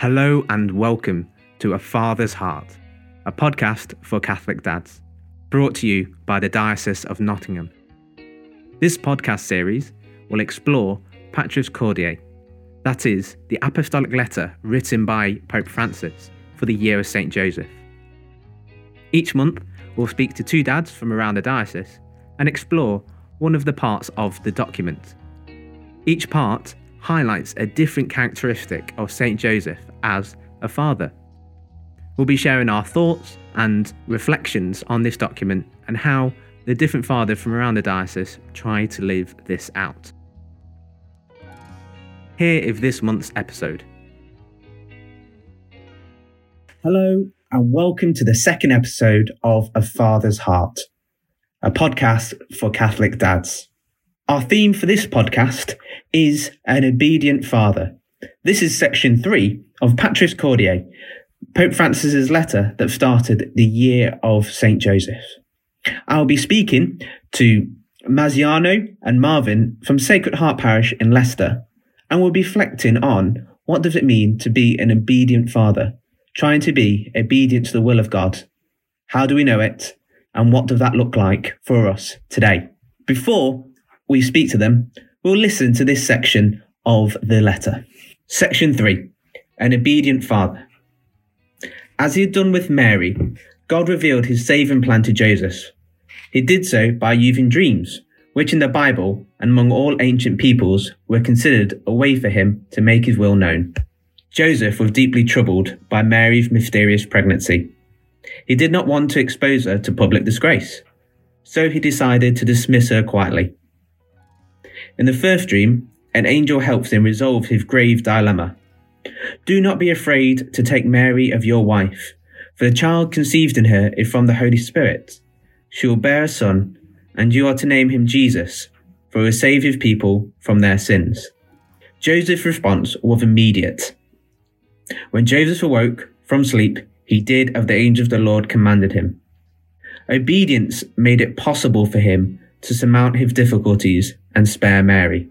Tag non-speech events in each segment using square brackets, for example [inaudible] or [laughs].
Hello and welcome to A Father's Heart, a podcast for Catholic dads, brought to you by the Diocese of Nottingham. This podcast series will explore Patris Corde, that is, the apostolic letter written by Pope Francis for the year of St. Joseph. Each month, we'll speak to two dads from around the diocese and explore one of the parts of the document. Each part highlights a different characteristic of St. Joseph as a father. We'll be sharing our thoughts and reflections on this document and how the different fathers from around the diocese try to live this out. Here is this month's episode. Hello, and welcome to the second episode of A Father's Heart, a podcast for Catholic dads. Our theme for this podcast is An Obedient Father. This is section three of Patris Corde, Pope Francis's letter that started the year of St. Joseph. I'll be speaking to Maziano and Marvin from Sacred Heart Parish in Leicester, and we'll be reflecting on what does it mean to be an obedient father, trying to be obedient to the will of God. How do we know it? And what does that look like for us today? Before we speak to them, we'll listen to this section of the letter. Section 3 An Obedient Father. As he had done with Mary, God revealed his saving plan to Joseph. He did so by using dreams, which in the Bible and among all ancient peoples were considered a way for him to make his will known. Joseph was deeply troubled by Mary's mysterious pregnancy. He did not want to expose her to public disgrace, so he decided to dismiss her quietly. In the first dream, an angel helps him resolve his grave dilemma. Do not be afraid to take Mary of your wife, for the child conceived in her is from the Holy Spirit. She will bear a son, and you are to name him Jesus, for he will save his people from their sins. Joseph's response was immediate. When Joseph awoke from sleep, he did as the angel of the Lord commanded him. Obedience made it possible for him to surmount his difficulties and spare Mary.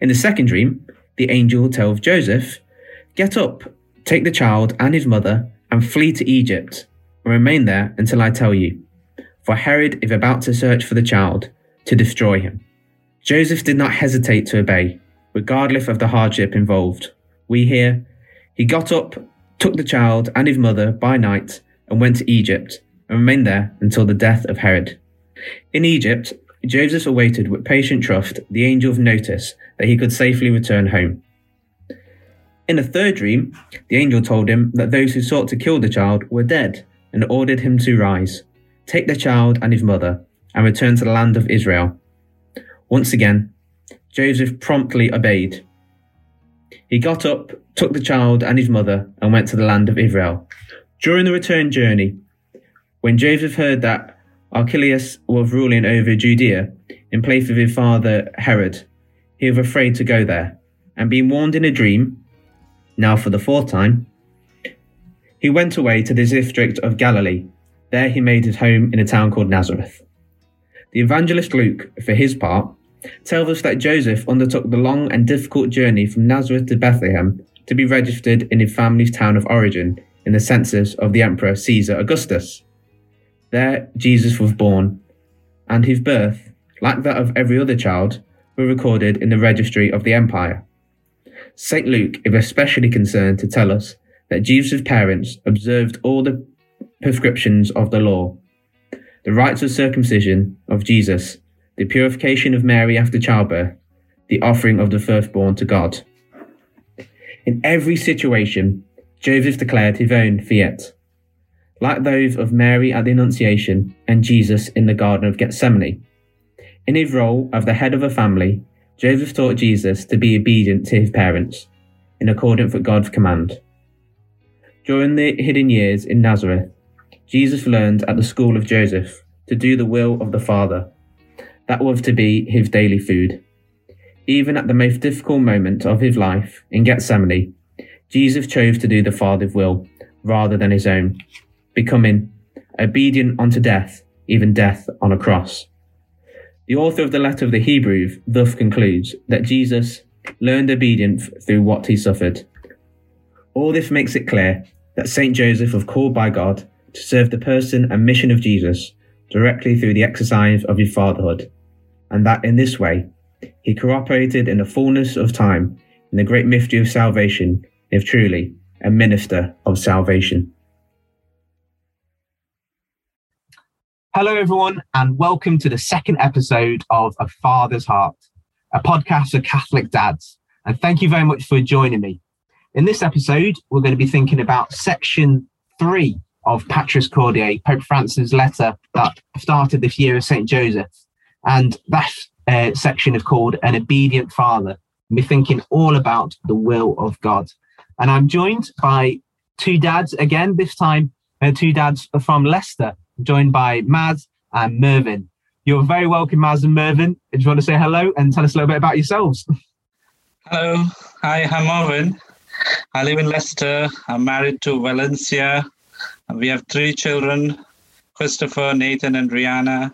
In the second dream, the angel tells Joseph, Get up, take the child and his mother, and flee to Egypt, and remain there until I tell you. For Herod is about to search for the child to destroy him. Joseph did not hesitate to obey, regardless of the hardship involved. We hear, He got up, took the child and his mother by night, and went to Egypt, and remained there until the death of Herod. In Egypt, Joseph awaited with patient trust the angel's notice that he could safely return home. In a third dream, the angel told him that those who sought to kill the child were dead and ordered him to rise, take the child and his mother, and return to the land of Israel. Once again, Joseph promptly obeyed. He got up, took the child and his mother, and went to the land of Israel. During the return journey, when Joseph heard that Archelaus was ruling over Judea in place of his father Herod. He was afraid to go there, and being warned in a dream, now for the fourth time, he went away to the district of Galilee. There he made his home in a town called Nazareth. The evangelist Luke, for his part, tells us that Joseph undertook the long and difficult journey from Nazareth to Bethlehem to be registered in his family's town of origin in the census of the Emperor Caesar Augustus. There Jesus was born, and his birth, like that of every other child, were recorded in the registry of the empire. St. Luke is especially concerned to tell us that Jesus' parents observed all the prescriptions of the law, the rites of circumcision of Jesus, the purification of Mary after childbirth, the offering of the firstborn to God. In every situation, Joseph declared his own fiat, like those of Mary at the Annunciation and Jesus in the Garden of Gethsemane. In his role of the head of a family, Joseph taught Jesus to be obedient to his parents, in accordance with God's command. During the hidden years in Nazareth, Jesus learned at the school of Joseph to do the will of the Father. That was to be his daily food. Even at the most difficult moment of his life in Gethsemane, Jesus chose to do the Father's will rather than his own becoming obedient unto death, even death on a cross. The author of the letter of the Hebrews thus concludes that Jesus learned obedience through what he suffered. All this makes it clear that St. Joseph was called by God to serve the person and mission of Jesus directly through the exercise of his fatherhood, and that in this way he cooperated in the fullness of time in the great mystery of salvation, if truly a minister of salvation. Hello, everyone, and welcome to the second episode of A Father's Heart, a podcast for Catholic dads. And thank you very much for joining me. In this episode, we're going to be thinking about section three of Patris Corde, Pope Francis' letter that started this year of St. Joseph. And that uh, section is called An Obedient Father. We're thinking all about the will of God. And I'm joined by two dads again, this time, uh, two dads from Leicester joined by Maz and Merwyn. You're very welcome, Maz and Merwyn. I you want to say hello and tell us a little bit about yourselves. Hello. Hi, I'm Merwyn. I live in Leicester. I'm married to Valencia. We have three children Christopher, Nathan, and Rihanna.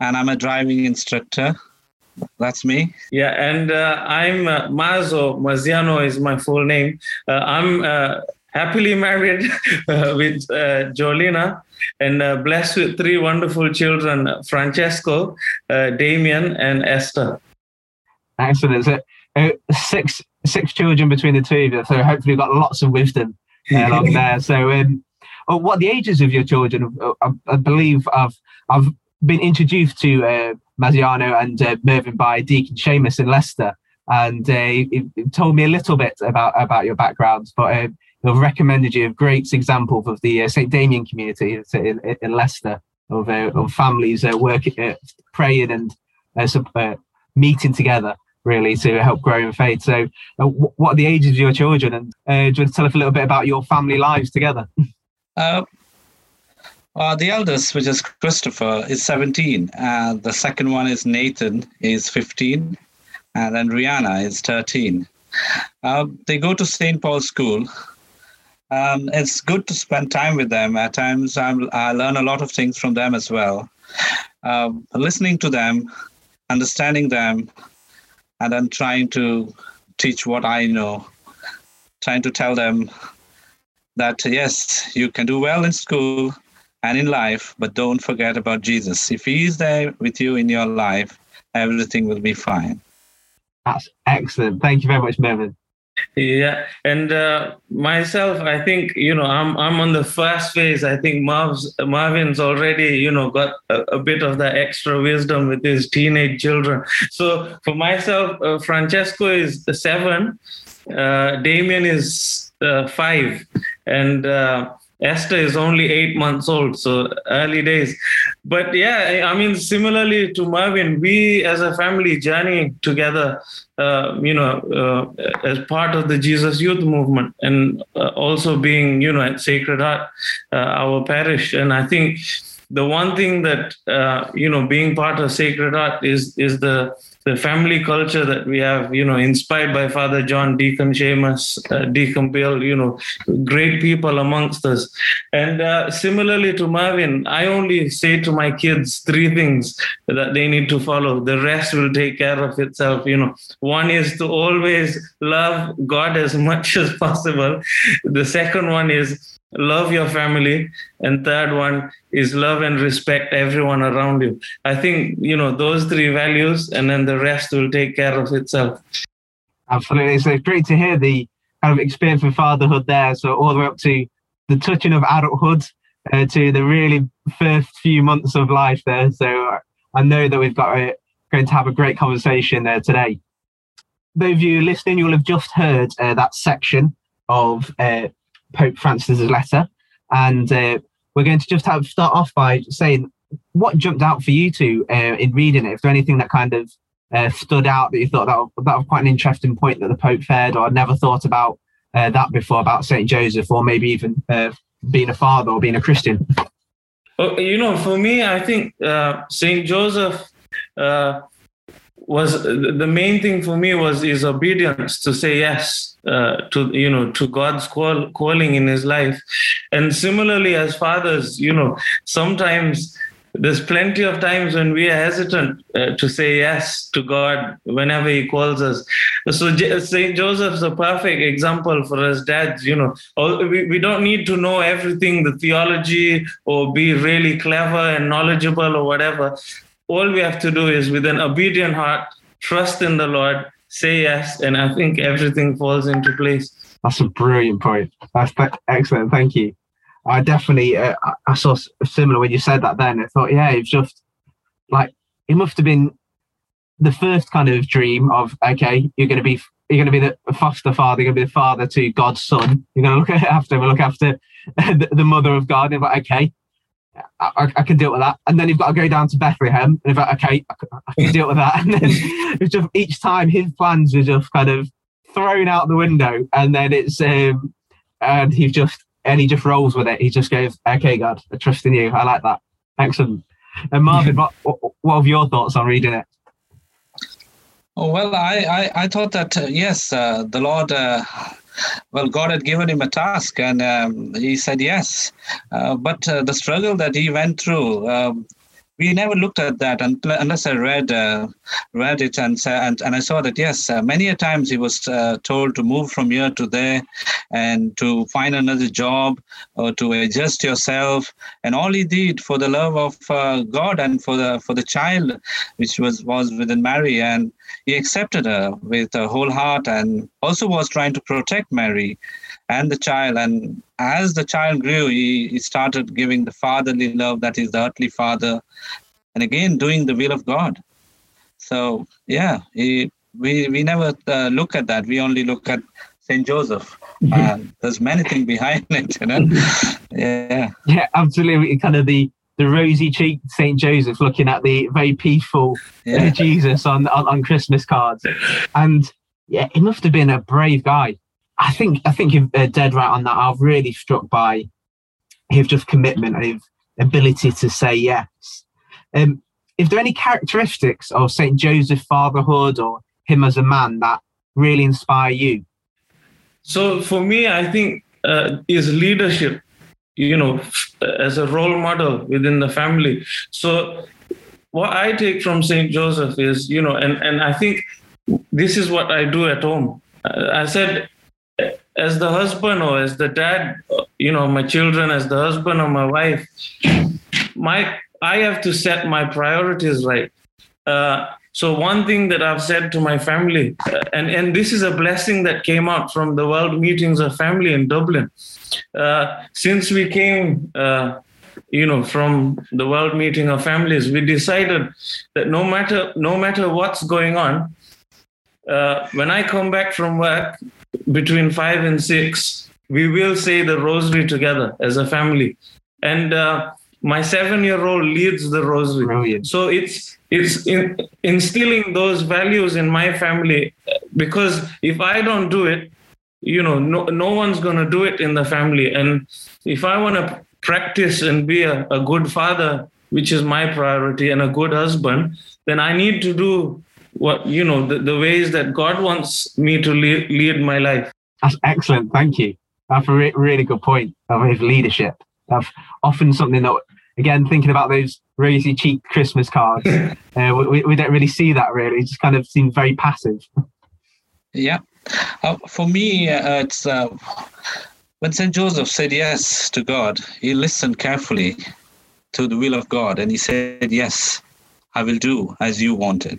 And I'm a driving instructor. That's me. Yeah, and uh, I'm uh, Mazo. Maziano is my full name. Uh, I'm uh, happily [laughs] married uh, with uh, Jolina and uh, blessed with three wonderful children Francesco, uh, Damien, and Esther. Excellent. So, uh, six six children between the two of you. So hopefully, you've got lots of wisdom uh, [laughs] along there. So, um, oh, what are the ages of your children? I, uh, I believe I've I've been introduced to uh, Maziano and uh, Merwyn by Deacon Seamus in Leicester, and uh, he, he, told me a little bit about about your backgrounds. But uh, have recommended you a great example of the uh, St. Damien community in, in Leicester of, uh, of families uh, working, uh, praying and uh, uh, meeting together really to help grow in faith. So, uh, what are the ages of your children? And do you want to tell us a little bit about your family lives together? [laughs] The eldest, which is Christopher, is 17. And the second one is Nathan, is 15. And then Rihanna is 13. they go to St. Paul's School, um, it's good to spend time with them. At times, I'm, i learn a lot of things from them as well. Um, listening to them, understanding them, and then trying to teach what I know, trying to tell them that yes, you can do well in school and in life, but don't forget about Jesus. If He is there with you in your life, everything will be fine. That's excellent. Thank you very much, Merwyn yeah and uh, myself i think you know i'm i'm on the first phase. I think marv's marvin's already you know got a, a bit of that extra wisdom with his teenage children. So for myself uh, francesco is seven uh, damien is uh, five. And uh, Esther is only eight months old, so early days. But yeah, I mean, similarly to Marvin, we as a family journey together, uh, you know, uh, as part of the Jesus Youth Movement, and uh, also being, you know, at Sacred Heart, uh, our parish. And I think the one thing that uh, you know, being part of Sacred Heart is is the the family culture that we have, you know, inspired by Father John, Deacon Seamus, uh, Deacon Bill, you know, great people amongst us. And uh, similarly to Marvin, I only say to my kids three things that they need to follow. The rest will take care of itself. You know, one is to always love God as [laughs] much as possible. The second one is love your family. And third one is love and respect everyone around you. I think you know those three values and then the rest will take care of itself. Absolutely. So it's great to hear the kind of experience of fatherhood there. So all the way up to the touching of adulthood uh, to the really first few months of life there. So i know that we've got a, going to have a great conversation there today. Those of you listening you'll have just heard uh, that section of uh, Pope Francis's letter, and uh, we're going to just have start off by saying what jumped out for you two uh, in reading it. Is there anything that kind of uh, stood out that you thought that was, that was quite an interesting point that the Pope fared, or I'd never thought about uh, that before about Saint Joseph, or maybe even uh, being a father or being a Christian? Well, you know, for me, I think uh, Saint Joseph was the main thing for me was his obedience to say yes uh, to you know to God's call, calling in his life, and similarly as fathers, you know sometimes there's plenty of times when we are hesitant uh, to say yes to God whenever He calls us. So Saint Joseph's a perfect example for us dads. You know, we, we don't need to know everything, the theology, or be really clever and knowledgeable or whatever. All we have to do is, with an obedient heart, trust in the Lord, say yes, and I think everything falls into place. That's a brilliant point. That's excellent. Thank you. I definitely uh, I saw similar when you said that. Then I thought, yeah, it's just like it must have been the first kind of dream of okay, you're going to be you're going to be the foster father, you're going to be the father to God's son. You're going [laughs] to look after look [laughs] after the, the mother of God. And like, okay, I, I, can deal with that. And then you've got to go down to Bethlehem, and like, okay, I, I can deal with that. [laughs] And then it's just each time his plans are just kind of thrown out the window, and then it's um, and he's just and he just rolls with it. He just goes, "Okay, God, I trust in you." I like that. Excellent. And Marvin, what what have your thoughts on reading it? Oh, well, I I, I thought that uh, yes, uh, the Lord. Uh, well, God had given him a task, and um, he said yes. Uh, but uh, the struggle that he went through, um, we never looked at that unless I read uh, read it and, and and I saw that yes, uh, many a times he was uh, told to move from here to there, and to find another job or to adjust yourself, and all he did for the love of uh, God and for the for the child, which was was within Mary, and he accepted her with a whole heart, and also was trying to protect Mary and the child. And as the child grew, he, he started giving the fatherly love that is the earthly father, and again doing the will of God. So yeah, he, we we never uh, look at that. We only look at Saint Joseph. Uh, there's many things behind [laughs] it, you know. yeah. Yeah, absolutely. Kind of the the rosy cheeked Saint Joseph looking at the very peaceful yeah. Jesus on, on on Christmas cards, and yeah, he must have been a brave guy I think I think you're uh, dead right on that. I've really struck by his just commitment and his ability to say yes. Um, is there any characteristics of Saint Joseph fatherhood or him as a man that really inspire you? So for me, I think uh, his leadership, you know, as a role model within the family. So what I take from Saint Joseph is, you know, and and I think this is what I do at home. Uh, I said as the husband or as the dad, you know, my children, as the husband or my wife, my I have to set my priorities right. Uh, so one thing that I've said to my family, uh, and and this is a blessing that came out from the World Meetings of Family in Dublin. Uh, since we came, uh, you know, from the World Meeting of Families, we decided that no matter no matter what's going on, uh, when I come back from work, between five and six, we will say the rosary together as a family. And uh, my seven-year-old leads the rosary. Brilliant. So it's it's in, instilling those values in my family because if I don't do it, you know, no, no one's going to do it in the family. And if I want to practice and be a, a good father, which is my priority, and a good husband, then I need to do what you know the, the ways that god wants me to lead, lead my life. That's excellent. Thank you. That's a re- really good point of his leadership. That's often something that again thinking about those rosy cheek christmas cards [laughs] uh, we, we don't really see that really. It just kind of seems very passive. Yeah. Uh, for me uh, it's uh, when st joseph said yes to god he listened carefully to the will of god and he said yes i will do as you wanted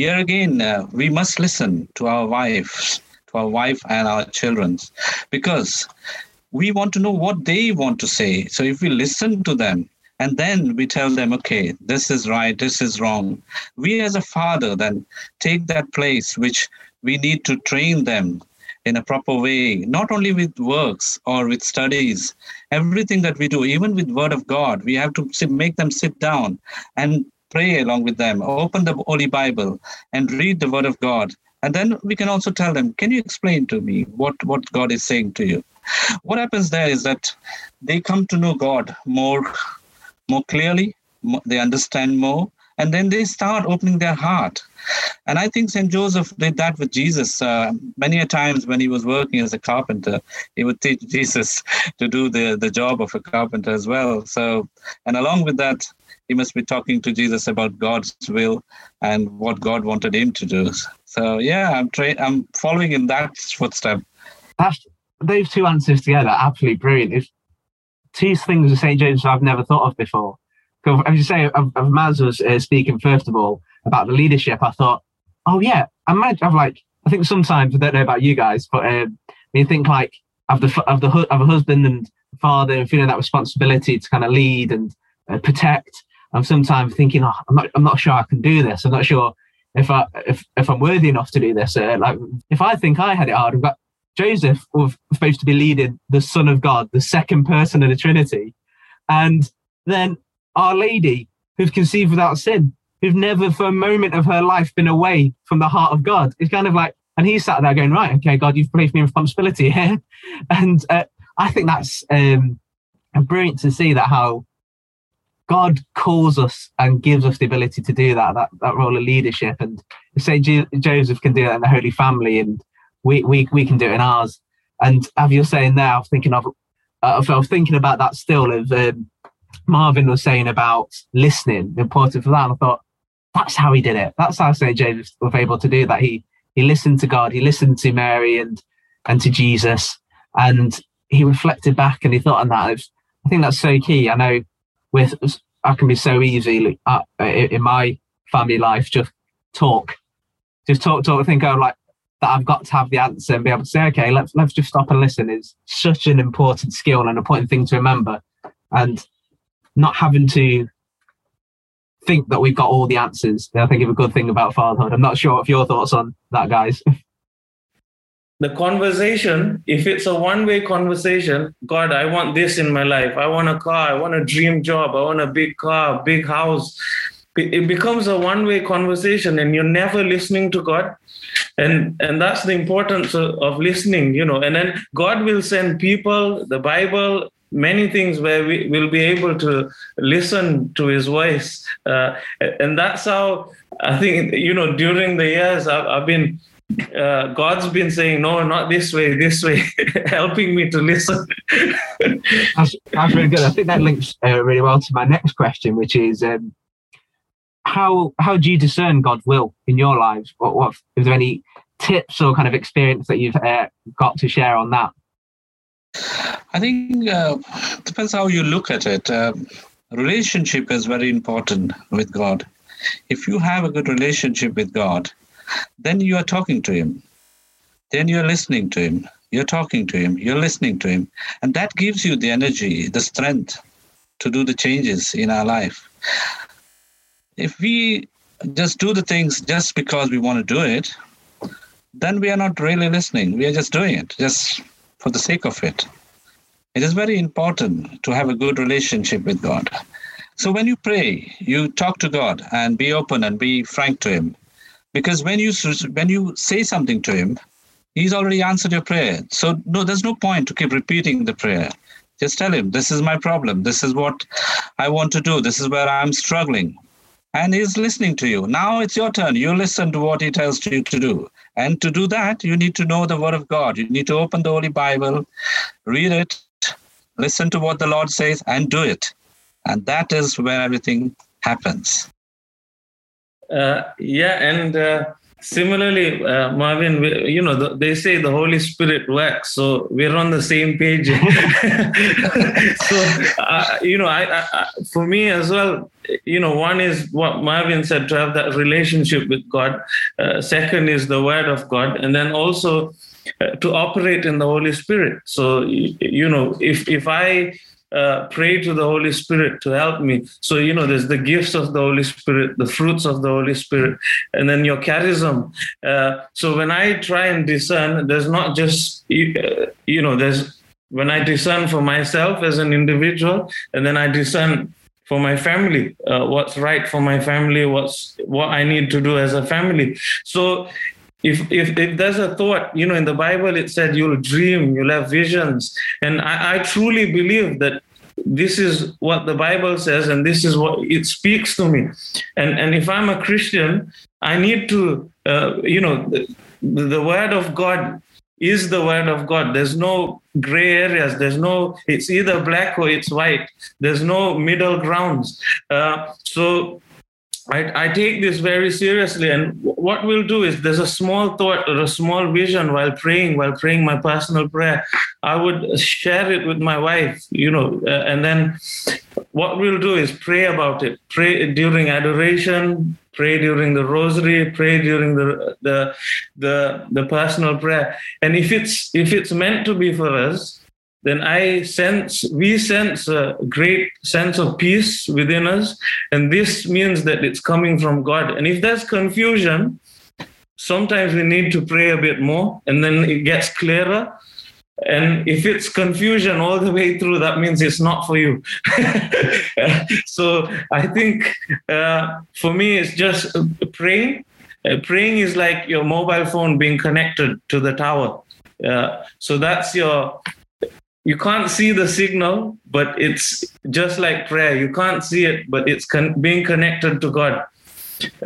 here again, uh, we must listen to our wives, to our wife and our children, because we want to know what they want to say. So if we listen to them, and then we tell them, okay, this is right, this is wrong. We as a father then take that place which we need to train them in a proper way, not only with works or with studies, everything that we do, even with word of God, we have to make them sit down and pray along with them, open the Holy Bible and read the Word of God. And then we can also tell them, can you explain to me what, what God is saying to you? What happens there is that they come to know God more, more clearly, more, they understand more, and then they start opening their heart. And I think St. Joseph did that with Jesus. Uh, many a times when he was working as a carpenter, he would teach [laughs] Jesus to do the, the job of a carpenter as well. So, and along with that, he must be talking to Jesus about God's will and what God wanted him to do. So yeah, I'm tra- I'm following in that footstep. That's those two answers together, absolutely brilliant. It's two things of St. James I've never thought of before. As you say, of, Maz was uh, speaking first of all about the leadership. I thought, oh yeah, I might have like. I think sometimes I don't know about you guys, but um, you think like of the of the of a husband and father and feeling that responsibility to kind of lead and uh, protect. I'm sometimes thinking, oh, I'm not I'm not sure I can do this. I'm not sure if I if if I'm worthy enough to do this. Uh, like if I think I had it hard, got Joseph was supposed to be leading the Son of God, the second person of the Trinity, and then Our Lady, who's conceived without sin, who's never for a moment of her life been away from the heart of God. It's kind of like, and he sat there going, right, okay, God, you've placed me in responsibility here, [laughs] and uh, I think that's um, brilliant to see that how God calls us and gives us the ability to do that, that, that role of leadership. And say Joseph can do that in the Holy Family, and we, we, we can do it in ours. And as you're saying there, I was thinking of, uh, I was thinking about that still of um, Marvin was saying about listening, the importance of that. And I thought, that's how he did it. That's how St. James was able to do that. He he listened to God, he listened to Mary and and to Jesus, and he reflected back and he thought on that. I think that's so key. I know with I can be so easy uh, in my family life, just talk, just talk, talk, think, oh, like that I've got to have the answer and be able to say, okay, let's let's just stop and listen is such an important skill and an important thing to remember. And not having to think that we've got all the answers. I think is a good thing about fatherhood. I'm not sure of your thoughts on that, guys. [laughs] the conversation, if it's a one way conversation, God, I want this in my life. I want a car. I want a dream job. I want a big car, big house. It becomes a one way conversation and you're never listening to God. And, and that's the importance of, of listening, you know. And then God will send people, the Bible, many things where we will be able to listen to his voice uh, and that's how i think you know during the years i've, I've been uh, God's been saying, no, not this way, this way, [laughs] helping me to listen. that's, that's really good. I think that links uh, really well to my next question, which is um, how how do you discern God's will in your lives? What, what is there any tips or kind of experience that you've uh, got to share on that? I think uh, depends how you look at it. Uh, relationship is very important with God. If you have a good relationship with God, then you are talking to Him. Then you're listening to Him. You're talking to Him. You're listening to Him. And that gives you the energy, the strength to do the changes in our life. If we just do the things just because we want to do it, then we are not really listening. We are just doing it, just for the sake of it. It is very important to have a good relationship with God. So when you pray, you talk to God and be open and be frank to Him. Because when you when you say something to Him, He's already answered your prayer. So no, there's no point to keep repeating the prayer. Just tell Him, this is my problem. This is what I want to do. This is where I'm struggling. And He's listening to you. Now it's your turn. You listen to what He tells you to do. And to do that, you need to know the Word of God. You need to open the Holy Bible, read it, listen to what the Lord says, and do it. And that is where everything happens. Uh, yeah, and uh, similarly, uh, Marvin, we, you know, the, they say the Holy Spirit works, so we're on the same page. [laughs] so, uh, you know, I, I, for me as well, you know, one is what Marvin said to have that relationship with God. Uh, second is the Word of God, and then also uh, to operate in the Holy Spirit. So, you, you know, if if I uh, pray to the Holy Spirit to help me. So, you know, there's the gifts of the Holy Spirit, the fruits of the Holy Spirit, and then your charism. Uh, so, when I try and discern, there's not just, uh, you know, there's when I discern for myself as an individual, and then I discern for my family, uh, what's right for my family, what's what I need to do as a family. So if, if if there's a thought you know in the bible it said you'll dream you'll have visions and i, I truly believe that this is what the bible says and this is what it speaks to me and and if i'm a christian i need to uh, you know the, the word of god is the word of God. There's no gray areas. There's no, it's either black or it's white. There's no middle grounds. Uh, so I, I take this very seriously. And what we'll do is there's a small thought or a small vision while praying, while praying my personal prayer. I would share it with my wife, you know, uh, and then what we'll do is pray about it. Pray during adoration, pray during the rosary, pray during the the the, the personal prayer. And if it's if it's meant to be for us, then I sense, we sense a great sense of peace within us. And this means that it's coming from God. And if there's confusion, sometimes we need to pray a bit more and then it gets clearer. And if it's confusion all the way through, that means it's not for you. [laughs] so I think uh, for me, it's just praying. Uh, praying is like your mobile phone being connected to the tower. Uh, so that's your you can't see the signal, but it's just like prayer. You can't see it, but it's con- being connected to God.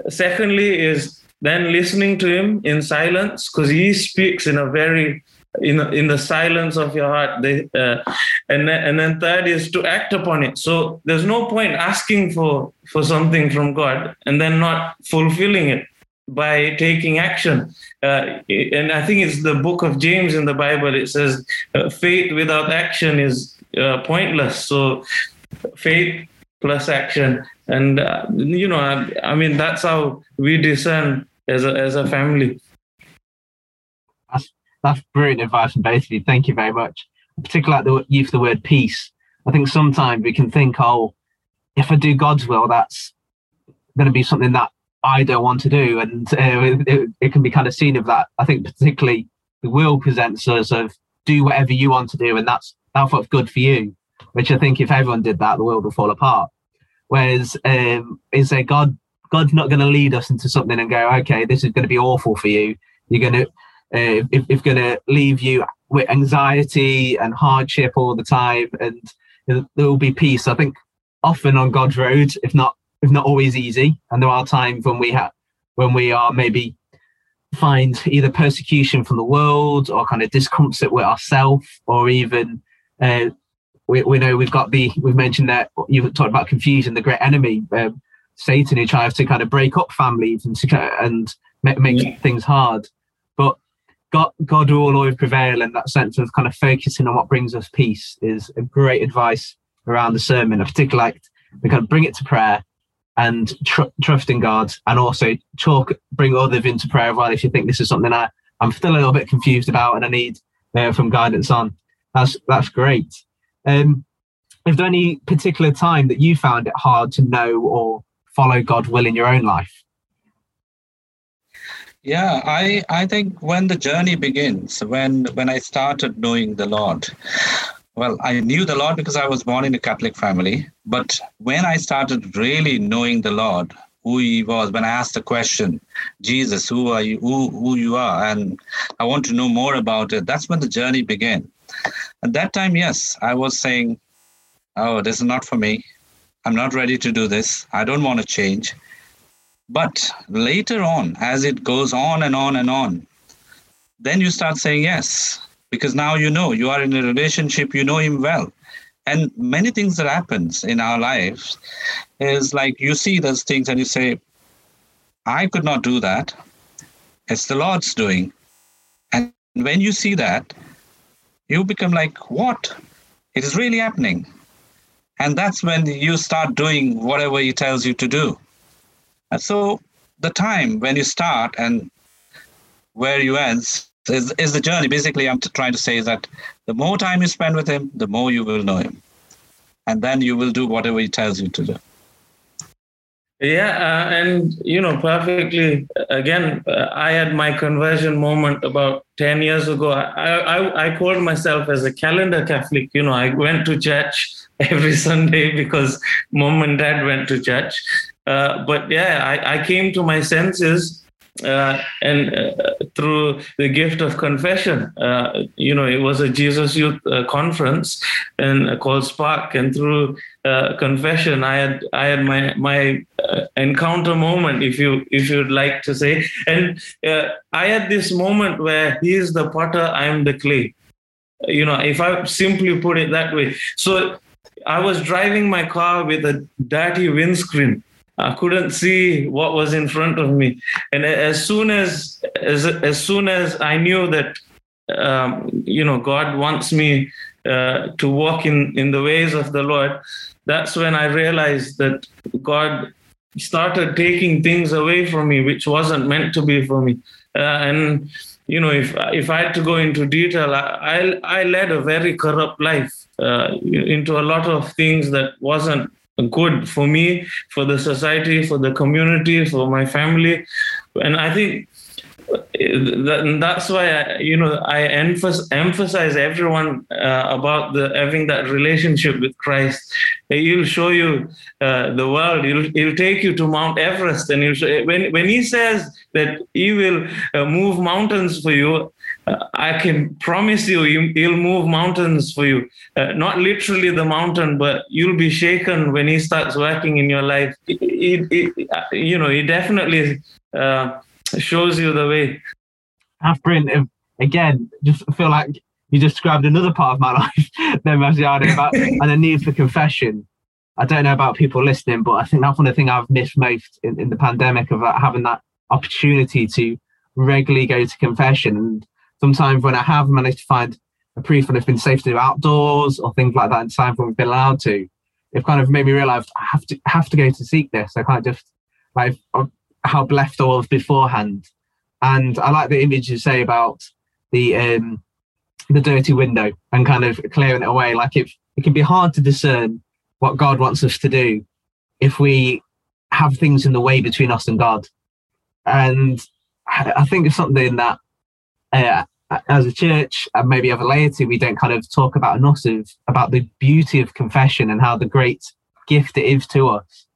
Secondly, is then listening to Him in silence, because He speaks in a very in in the silence of your heart. They, uh, and then, and then third is to act upon it. So there's no point asking for for something from God and then not fulfilling it by taking action. Uh, and I think it's the book of James in the Bible. It says uh, faith without action is uh, pointless. So faith plus action, and uh, you know, I, I, mean, that's how we discern as a as a family. That's that's brilliant advice you. Thank you very much. Particularly like the use of the word peace. I think sometimes we can think, oh, if I do God's will, that's going to be something that I don't want to do, and uh, it, it, can be kind of seen of that. I think particularly the world presents us of do whatever you want to do, and that's that's what's good for you. Which I think if everyone did that, the world would fall apart. Whereas um, is a God God's not going to lead us into something and go, okay, this is going to be awful for you. You're going to uh, if, if going to leave you with anxiety and hardship all the time, and there will be peace. I think often on God's road, if not it's not always easy, and there are times when we have when we are maybe find either persecution from the world or kind of discomfort with ourselves, or even uh, we, we know we've got the we've mentioned that you've talked about confusion, the great enemy, um, Satan, who tries to kind of break up families and to, and make, make yeah. things hard. But God, God will always prevail, and that sense of kind of focusing on what brings us peace is a great advice around the sermon. I particularly liked we kind of bring it to prayer and tr- trust in God and also talk, bring others into prayer as well. If you think this is something I, I'm still a little bit confused about and I need uh, from guidance on, that's that's great. Um, is there any particular time that you found it hard to know or follow God's will in your own life? Yeah, I I think when the journey begins, when when I started knowing the Lord, well, I knew the Lord because I was born in a Catholic family. But when I started really knowing the Lord, who He was, when I asked the question, Jesus, who are you? Who who you are? And I want to know more about it. That's when the journey began. At that time, yes, I was saying, "Oh, this is not for me. I'm not ready to do this. I don't want to change." But later on, as it goes on and on and on, then you start saying, "Yes, because now you know you are in a relationship you know him well. And many things that happens in our lives is like you see those things and you say i could not do that. It's the lord's doing. And when you see that you become like what? It is really happening. And that's when you start doing whatever he tells you to do. And so the time when you start and where you end is, is the journey. Basically, I'm trying to say that the more time you spend with him, the more you will know him. And then you will do whatever he tells you to do. Yeah, uh, and you know, perfectly. Again, uh, I had my conversion moment about 10 years ago. I, I, I called myself as a calendar Catholic. You know, I went to church [laughs] every Sunday because mom and dad went to church. Uh, but yeah, I, I came to my senses and uh, through the gift of confession. Uh, you know, it was a Jesus Youth uh, conference and called Spark, and through uh, confession, I had I had my my uh, encounter moment, if you if you'd like to say, and I had this moment where He is the potter, I am the clay. You know, if I simply put it that way. So I was driving my car with a dirty windscreen I couldn't see what was in front of me. And as soon as as, as soon as I knew that um, you know God wants me uh, to walk in in the ways of the Lord, that's when I realized that God started taking things away from me which wasn't meant to be for me. Uh, and you know, if if I had to go into detail, I I, I led a very corrupt life uh, into a lot of things that wasn't good for me, for the society, for the community, for my family. And I think that, that's why I, you know I emphasize, emphasize everyone uh, about the having that relationship with Christ. He'll show you uh, the world. He'll, he'll take you to Mount Everest, and show, when when he says that he will uh, move mountains for you, I can promise you, he'll move mountains for you. Uh, not literally the mountain, but you'll be shaken when he starts working in your life. It, it, it, you know, he definitely uh, shows you the way. Afrin, again, just feel like you described another part of my [laughs] life, then about [laughs] and the need for confession. I don't know about people listening, but I think that's one of the things I've missed most in, in the pandemic of having that opportunity to regularly go to confession. And sometimes when I have managed to find a priest when it's been safe to do outdoors or things like that, and times when we've been allowed to, it kind of made me realize I have to have to go to seek this. I can't just like how blessed I was beforehand. And I like the image you say about the um, the dirty window and kind of clearing it away. Like it, it can be hard to discern what God wants us to do if we have things in the way between us and God. And I think it's something that uh, as a church and maybe as a laity, we don't kind of talk about enough of about the beauty of confession and how the great gift it is to us.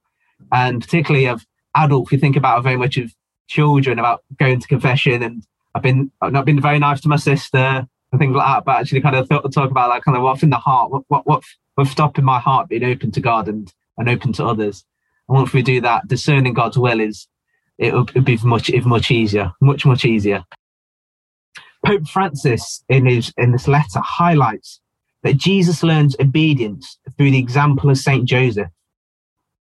And particularly of adults, we think about very much of children about going to confession. And I've been I've not been very nice to my sister and things like that, but actually kind of talk about like kind of what's in the heart, what what what what's stopping my heart being open to God and and open to others. And once we do that, discerning God's will is it would be much much easier, much much easier. Pope Francis, in his in this letter, highlights that Jesus learns obedience through the example of Saint Joseph.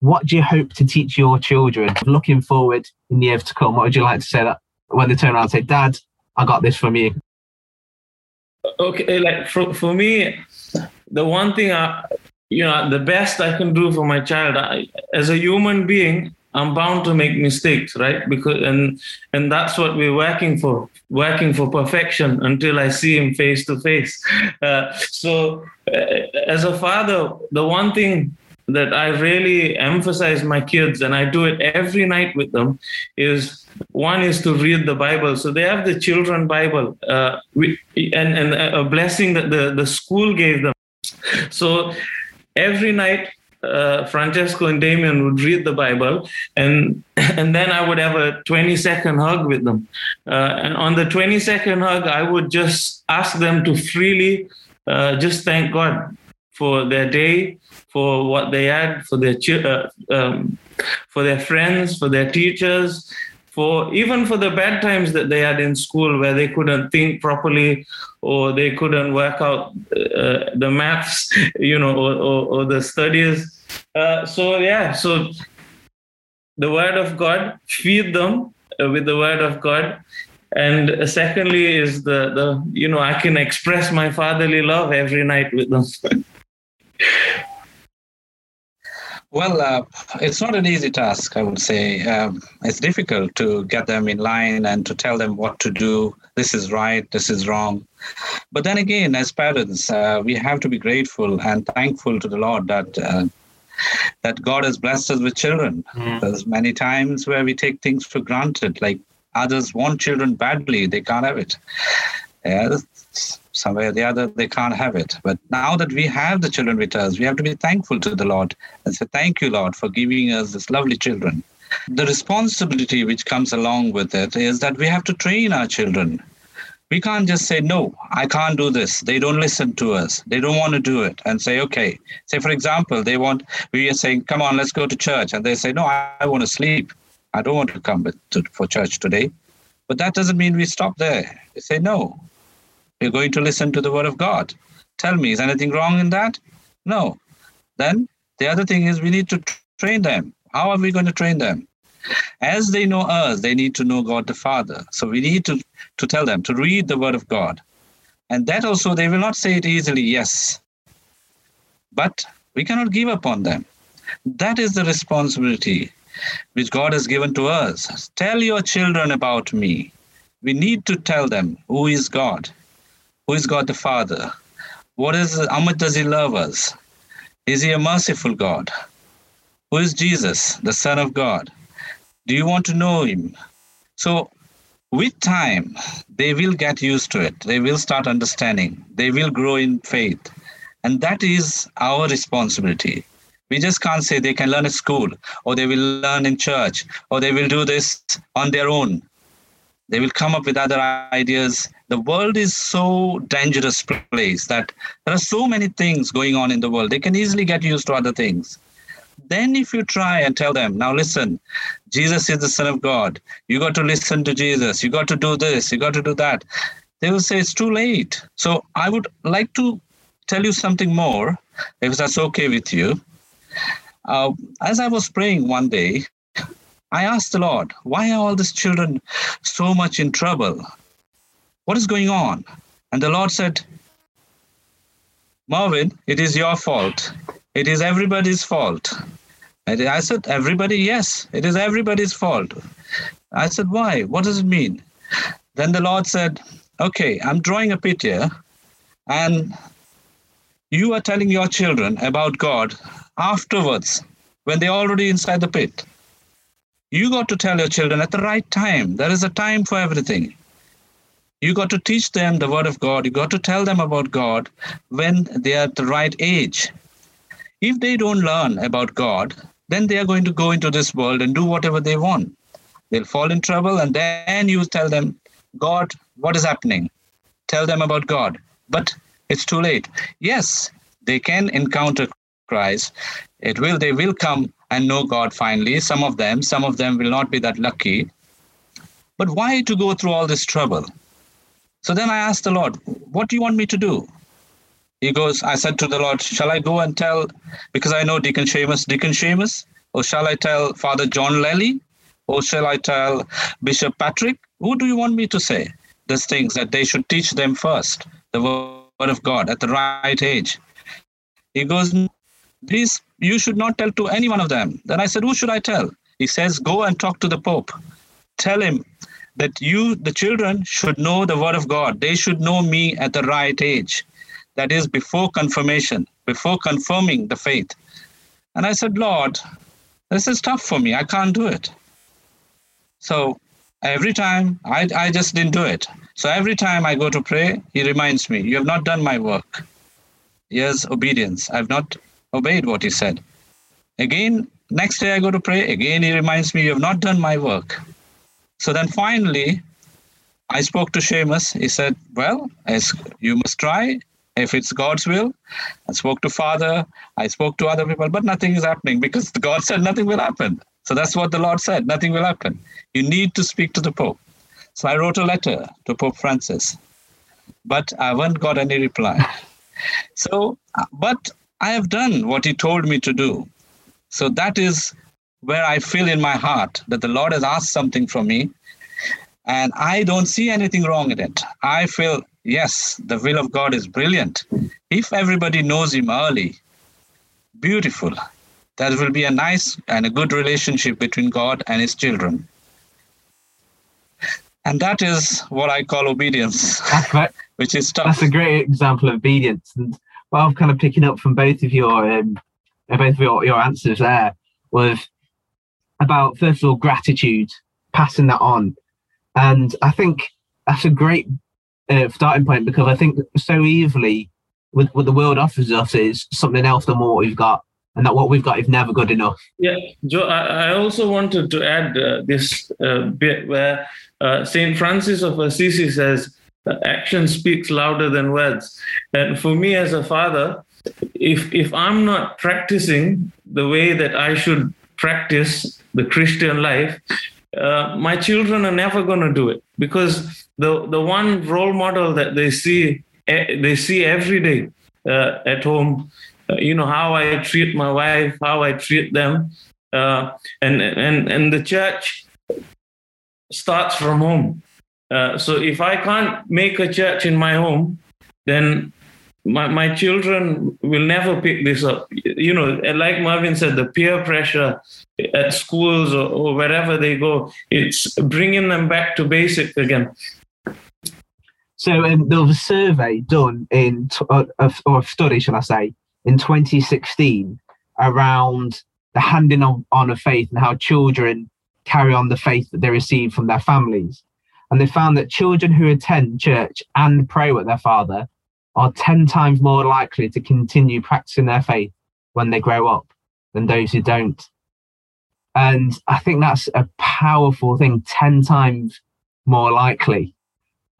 What do you hope to teach your children? Looking forward in the years to come, what would you like to say that when they turn around and say, "Dad, I got this from you"? Okay, like for for me, the one thing I, you know, the best I can do for my child, I, as a human being, I'm bound to make mistakes, right? Because and and that's what we're working for, working for perfection until I see him face to face. [laughs] Uh, so, uh, as a father, the one thing that I really emphasize my kids, and I do it every night with them, is one is to read the Bible. So they have the children Bible, uh, we, and and a blessing that the the school gave them. So every night uh, Francesco and Damien would read the Bible, and [coughs] and then I would have a 20 second hug with them. Uh, and on the 20 second hug, I would just ask them to freely uh, just thank God for their day, for what they had, for their uh, um, for their friends, for their teachers, for even for the bad times that they had in school where they couldn't think properly or they couldn't work out uh, the maths [laughs] you know or, or, or the studies uh, so yeah so the word of god feed them uh, with the word of god and secondly is the the you know i can express my fatherly love every night with them Well, uh, it's not an easy task, I would say. Um, it's difficult to get them in line and to tell them what to do. This is right, this is wrong. But then again, as parents, uh, we have to be grateful and thankful to the Lord that uh, that God has blessed us with children. Mm. There's many times where we take things for granted, like others want children badly, they can't have it. Yeah, somewhere or the other they can't have it. But now that we have the children with us, we have to be thankful to the Lord and say, Thank you, Lord, for giving us this lovely children. The responsibility which comes along with it is that we have to train our children. We can't just say, no, I can't do this. They don't listen to us. They don't want to do it. And say, okay. Say, for example, they want, we are saying, come on, let's go to church. And they say, no, I, I want to sleep. I don't want to come to, for church today. But that doesn't mean we stop there. We say, no, we're going to listen to the word of God. Tell me, is anything wrong in that? No. Then the other thing is we need to train them. How are we going to train them? As they know us, they need to know God the Father. So we need to, to tell them to read the word of God. And that also, they will not say it easily, yes. But we cannot give up on them. That is the responsibility which God has given to us. Tell your children about me. We need to tell them who is God, who is God the Father, what is how much does He love us? Is He a merciful God? Who is Jesus, the Son of God? Do you want to know Him? So, with time, they will get used to it. They will start understanding. They will grow in faith. And that is our responsibility. We just can't say they can learn at school or they will learn in church or they will do this on their own. They will come up with other ideas. The world is so dangerous place that there are so many things going on in the world. They can easily get used to other things. Then if you try and tell them, now listen, Jesus is the Son of God. You got to listen to Jesus. You got to do this. You got to do that. They will say it's too late. So I would like to tell you something more, if that's okay with you. Uh, as I was praying one day, I asked the Lord, why are all these children so much in trouble? What is going on? And the Lord said, Merwyn, it is your fault. It is everybody's fault. And I said, Everybody? Yes, it is everybody's fault. I said, Why? What does it mean? Then the Lord said, Okay, I'm drawing a pit here, and you are telling your children about God afterwards when they're already inside the pit. You got to tell your children at the right time. There is a time for everything. You got to teach them the word of God. You got to tell them about God when they are at the right age. If they don't learn about God, then they are going to go into this world and do whatever they want. They'll fall in trouble, and then you tell them, God, what is happening? Tell them about God. But it's too late. Yes, they can encounter Christ. It will, they will come and know God finally. Some of them, some of them will not be that lucky. But why to go through all this trouble? So then I asked the Lord, What do you want me to do? He goes, I said to the Lord, Shall I go and tell, because I know Deacon Seamus, Deacon Seamus, or shall I tell Father John Lely, or shall I tell Bishop Patrick? Who do you want me to say these things that they should teach them first, the word of God at the right age? He goes, These you should not tell to any one of them. Then I said, Who should I tell? He says, Go and talk to the Pope. Tell him that you, the children, should know the Word of God. They should know me at the right age. That is before confirmation, before confirming the faith. And I said, Lord, this is tough for me. I can't do it. So every time I, I just didn't do it. So every time I go to pray, he reminds me, You have not done my work. Yes, obedience. I've not obeyed what he said. Again, next day I go to pray. Again, he reminds me, You have not done my work. So then finally, I spoke to Seamus. He said, Well, you must try if it's God's will. I spoke to Father. I spoke to other people, but nothing is happening because [laughs] God said nothing will happen. So that's what the Lord said nothing will happen. You need to speak to the Pope. So I wrote a letter to Pope Francis, but I haven't got any reply. [laughs] So, uh, but I have done what he told me to do. So that is where I feel in my heart that the Lord has asked something from me. And I don't see anything wrong in it. I feel, yes, the will of God is brilliant. If everybody knows Him early, beautiful. There will be a nice and a good relationship between God and His children. And that is what I call obedience, [laughs] which is tough. That's a great example of obedience. And what I'm kind of picking up from both of your um, both of your, your answers there was about first of all gratitude, passing that on, and I think that's a great uh, starting point because I think so easily with what the world offers us is something else than what we've got. and that what we've got is never good enough. Yeah, Joe, I, I also wanted to add uh, this uh, bit where uh, St. Francis of Assisi says, action speaks louder than words. And for me as a father, if if I'm not practicing the way that I should practice the Christian life, uh, my children are never going to do it because the the one role model that they see eh, they see every day uh, at home, uh, you know how I treat my wife, how I treat them, uh, and and and the church starts from home. Uh, so if I can't make a church in my home, then my, my children will never pick this up. You know, like Merwyn said, the peer pressure at schools or, or wherever they go, it's bringing them back to basic again. So um, there was a survey done in, uh, or a study, shall I say, in 2016 around the handing on, on of faith and how children carry on the faith that they receive from their families. And they found that children who attend church and pray with their father are 10 times more likely to continue practicing their faith when they grow up than those who don't. And I think that's a powerful thing, 10 times more likely.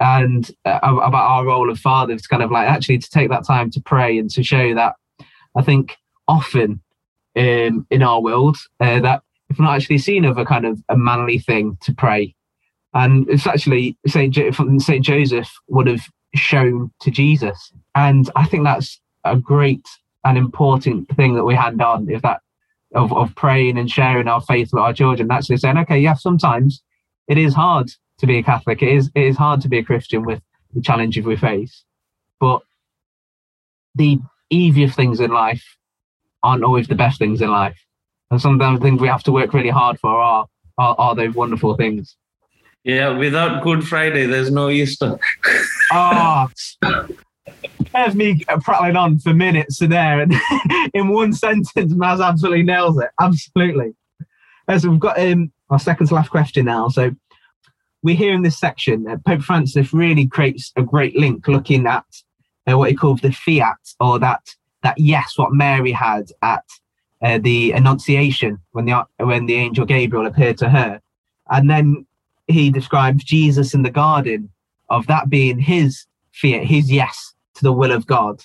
And uh, about our role of fathers, kind of like actually to take that time to pray and to show that I think often um, in our world uh, that if not actually seen of a kind of a manly thing to pray. And it's actually Saint jo- Saint Joseph would have shown to Jesus. And I think that's a great and important thing that we hand on is that of, of praying and sharing our faith with our children, actually saying, okay, yeah, sometimes it is hard to be a Catholic. It is it is hard to be a Christian with the challenges we face. But the easier things in life aren't always the best things in life. And sometimes the things we have to work really hard for are are, are those wonderful things. Yeah, without Good Friday, there's no Easter. oh, [laughs] there's me prattling on for minutes there, and [laughs] in one sentence, Maz absolutely nails it. Absolutely. So we've got um, our second to last question now. So we hear in this section that Pope Francis really creates a great link looking at uh, what he calls the fiat, or that that yes, what Mary had at uh, the Annunciation when the when the angel Gabriel appeared to her, and then he describes Jesus in the garden of that being his fiat, his yes to the will of God.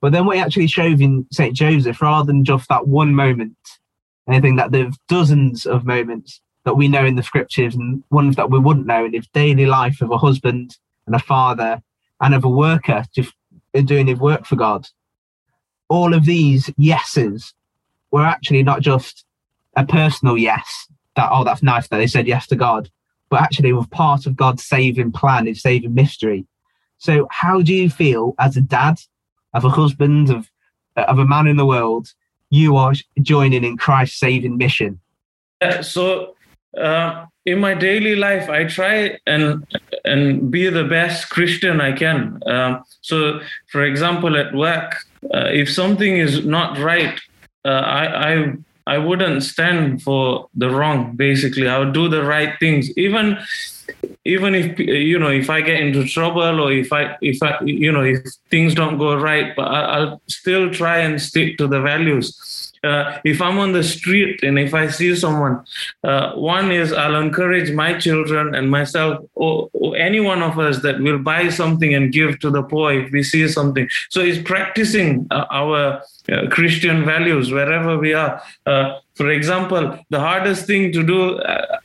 But then what he actually shows in St. Joseph, rather than just that one moment, I think that there's dozens of moments that we know in the scriptures and ones that we wouldn't know in his daily life of a husband and a father and of a worker just doing his work for God. All of these yeses were actually not just a personal yes, that, oh, that's nice that they said yes to God, but actually were part of God's saving plan, His saving mystery. So, how do you feel as a dad, of a husband, of of a man in the world, you are joining in Christ's saving mission? Yeah, so, uh, in my daily life, I try and and be the best Christian I can. Um, so, for example, at work, uh, if something is not right, uh, I, I I wouldn't stand for the wrong. Basically, I would do the right things, even even if you know if I get into trouble or if I if I you know if things don't go right, but I, will still try and stick to the values. Uh, if I'm on the street and if I see someone, uh, one is I'll encourage my children and myself or, or, any one of us that will buy something and give to the poor if we see something. So it's practicing uh, our uh, Christian values wherever we are. Uh, for example, the hardest thing to do uh,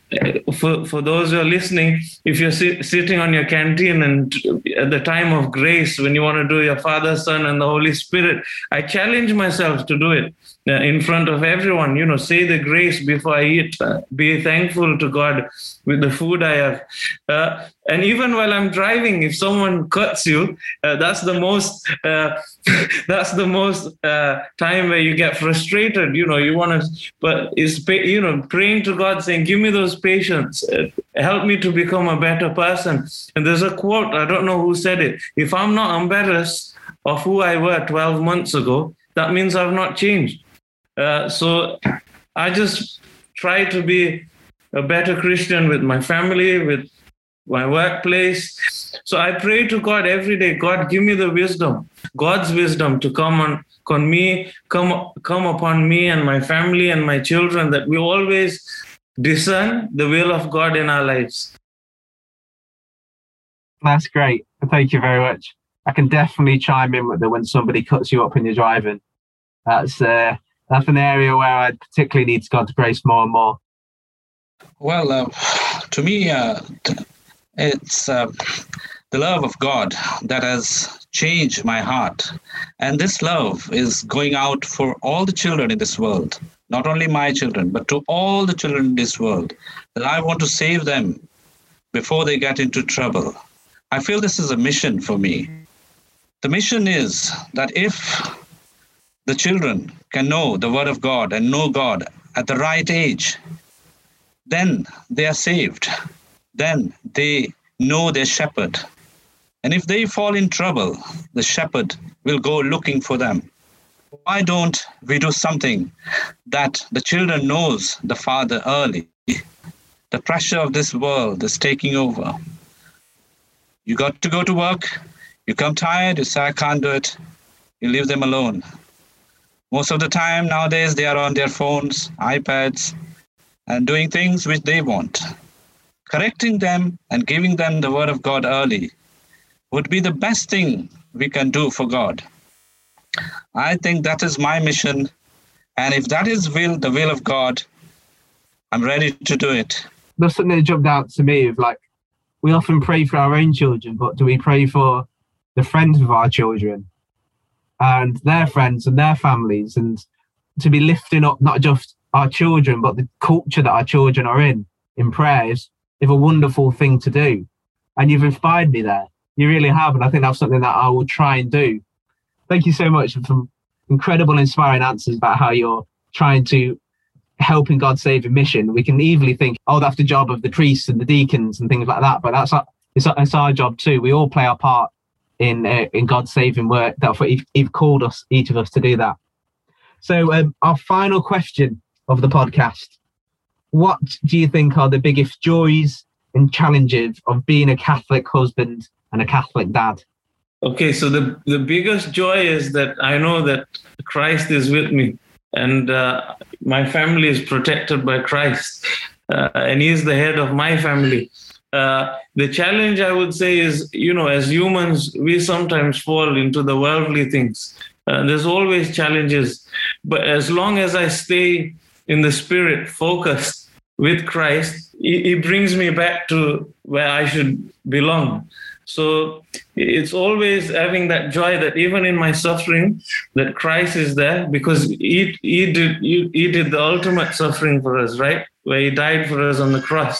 for, for those who are listening, if you're sit, sitting on your canteen and at the time of grace, when you want to do your Father, Son, and the Holy Spirit, I challenge myself to do it in front of everyone. You know, say the grace before I eat. Uh, be thankful to God with the food I have. Uh, and even while I'm driving, if someone cuts you, uh, that's the most uh, [laughs] that's the most uh, time where you get frustrated. You know, you want to, but it's you know praying to God, saying, "Give me those patience, uh, help me to become a better person." And there's a quote I don't know who said it. If I'm not embarrassed of who I were 12 months ago, that means I've not changed. Uh, so I just try to be a better Christian with my family, with my workplace. So I pray to God every day God, give me the wisdom. God's wisdom to come on, on me, come, come upon me and my family and my children, that we always discern the will of God in our lives. That's great. Thank you very much. I can definitely chime in with it when somebody cuts you up when you're driving. That's uh, that's an area where I particularly need to God's grace more and more. Well, uh, to me, uh, it's uh, the love of God that has changed my heart. And this love is going out for all the children in this world, not only my children, but to all the children in this world. That I want to save them before they get into trouble. I feel this is a mission for me. The mission is that if the children can know the Word of God and know God at the right age, then they are saved. Then they know their shepherd. And if they fall in trouble, the shepherd will go looking for them. Why don't we do something that the children knows the father early? The pressure of this world is taking over. You got to go to work, you come tired, you say, I can't do it. You leave them alone. Most of the time nowadays, they are on their phones, iPads, and doing things which they want. Correcting them and giving them the word of God early would be the best thing we can do for God. I think that is my mission. And if that is will, the will of God, I'm ready to do it. Something that jumped out to me of like, we often pray for our own children, but do we pray for the friends of our children and their friends and their families and to be lifting up not just our children but the culture that our children are in in prayers is a wonderful thing to do. And you've inspired me there. You really have and i think that's something that i will try and do. Thank you so much for some incredible inspiring answers about how you're trying to help in god's saving mission. We can easily think oh that's the job of the priests and the deacons and things like that but that's our, it's, it's our job too. We all play our part in uh, in God's saving work. That's what He's called us, each of us, to do that. So, um, our final question of the podcast: What do you think are the biggest joys and challenges of being a Catholic husband and a Catholic dad? Okay, so the the biggest joy is that I know that Christ is with me, and uh, my family is protected by Christ, uh, and He is the head of my family. Uh, the challenge I would say is, you know, as humans, we sometimes fall into the worldly things. Uh, there's always challenges, but as long as I stay in the spirit, focused with Christ, he, he brings me back to where I should belong. So it's always having that joy that even in my suffering, that Christ is there because he, he did he, he did the ultimate suffering for us, right? Where he died for us on the cross.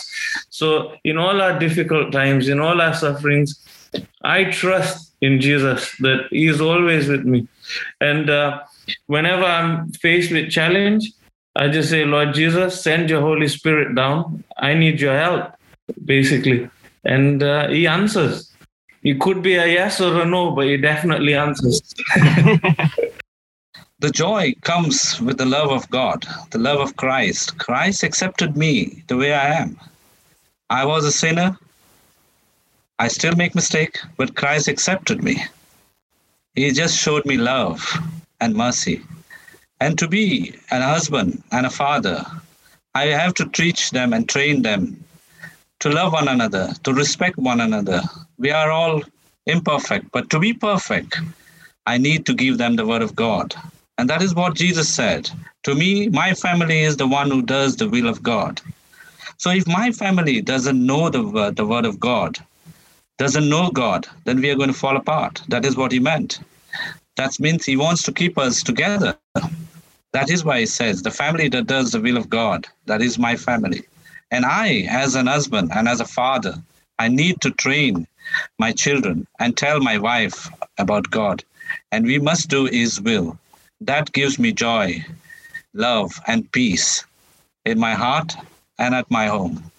So in all our difficult times, in all our sufferings, I trust in Jesus that He is always with me. And uh, whenever I'm faced with challenge, I just say, Lord Jesus, send your Holy Spirit down. I need your help, basically. And uh, He answers. It could be a yes or a no, but he definitely answers. [laughs] the joy comes with the love of God, the love of Christ. Christ accepted me the way I am. I was a sinner. I still make mistake, but Christ accepted me. He just showed me love and mercy. And to be an husband and a father, I have to teach them and train them to love one another, to respect one another. We are all imperfect, but to be perfect, I need to give them the word of God. And that is what Jesus said. To me, my family is the one who does the will of God. So if my family doesn't know the word, the word of God, doesn't know God, then we are going to fall apart. That is what he meant. That means he wants to keep us together. That is why he says, the family that does the will of God, that is my family. And I, as an husband and as a father, I need to train my children and tell my wife about God. And we must do His will. That gives me joy, love, and peace in my heart and at my home.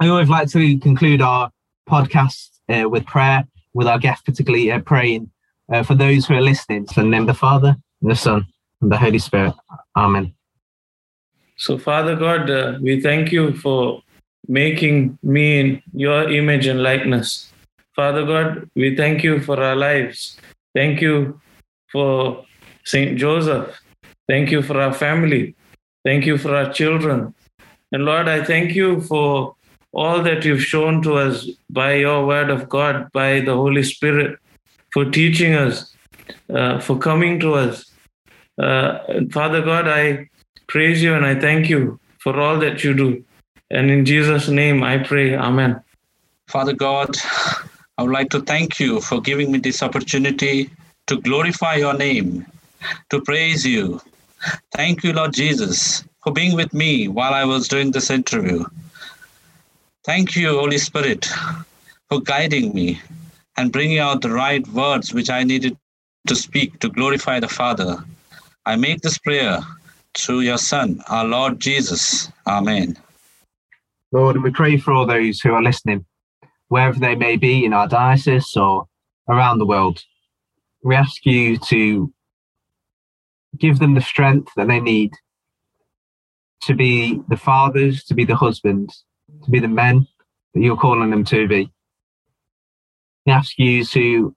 I always like to conclude our podcast uh, with prayer, with our guest particularly uh, praying uh, for those who are listening. So, in the name of the Father, and the Son, and the Holy Spirit. Amen. So, Father God, uh, we thank you for making me in your image and likeness. Father God, we thank you for our lives. Thank you for St. Joseph. Thank you for our family. Thank you for our children. And Lord, I thank you for all that you've shown to us by your word of God, by the Holy Spirit, for teaching us, uh, for coming to us. Uh, Father God, I praise you and I thank you for all that you do. And in Jesus' name I pray, Amen. Father God, I would like to thank you for giving me this opportunity to glorify your name, to praise you. Thank you, Lord Jesus, for being with me while I was doing this interview. Thank you, Holy Spirit, for guiding me and bringing out the right words which I needed to speak to glorify the Father. I make this prayer through your Son, our Lord Jesus. Amen. Lord, and we pray for all those who are listening, wherever they may be in our diocese or around the world. We ask you to give them the strength that they need to be the fathers, to be the husbands, to be the men that you're calling them to be. We ask you to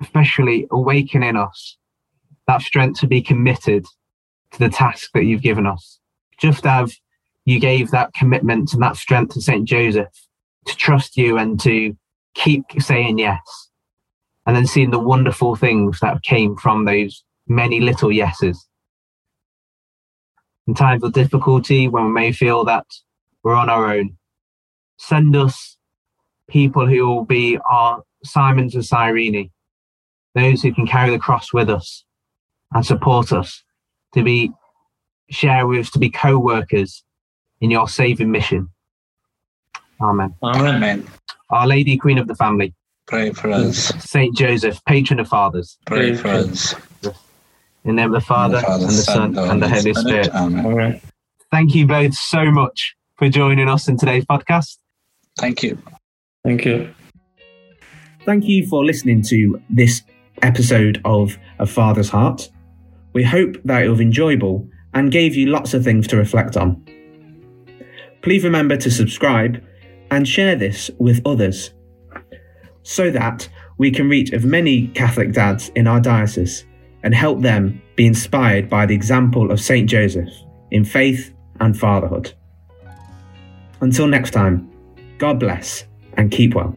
especially awaken in us that strength to be committed to the task that you've given us. Just as you gave that commitment and that strength to St. Joseph to trust you and to keep saying yes. And then seeing the wonderful things that came from those many little yeses. In times of difficulty, when we may feel that we're on our own, send us people who will be our Simons and Cyrene, those who can carry the cross with us and support us, to be share with, us, to be co-workers in your saving mission. Amen. Amen. Our Lady, Queen of the Family, Pray for us. Saint Joseph, patron of fathers, Pray for us. In the name of the Father, and the Son, and the Holy Spirit. Amen. Amen. Thank you both so much for joining us in today's podcast. Thank you. Thank you. Thank you for listening to this episode of A Father's Heart. We hope that it was enjoyable and gave you lots of things to reflect on. Please remember to subscribe and share this with others so that we can reach as many Catholic dads in our diocese and help them be inspired by the example of St. Joseph in faith and fatherhood. Until next time, God bless and keep well.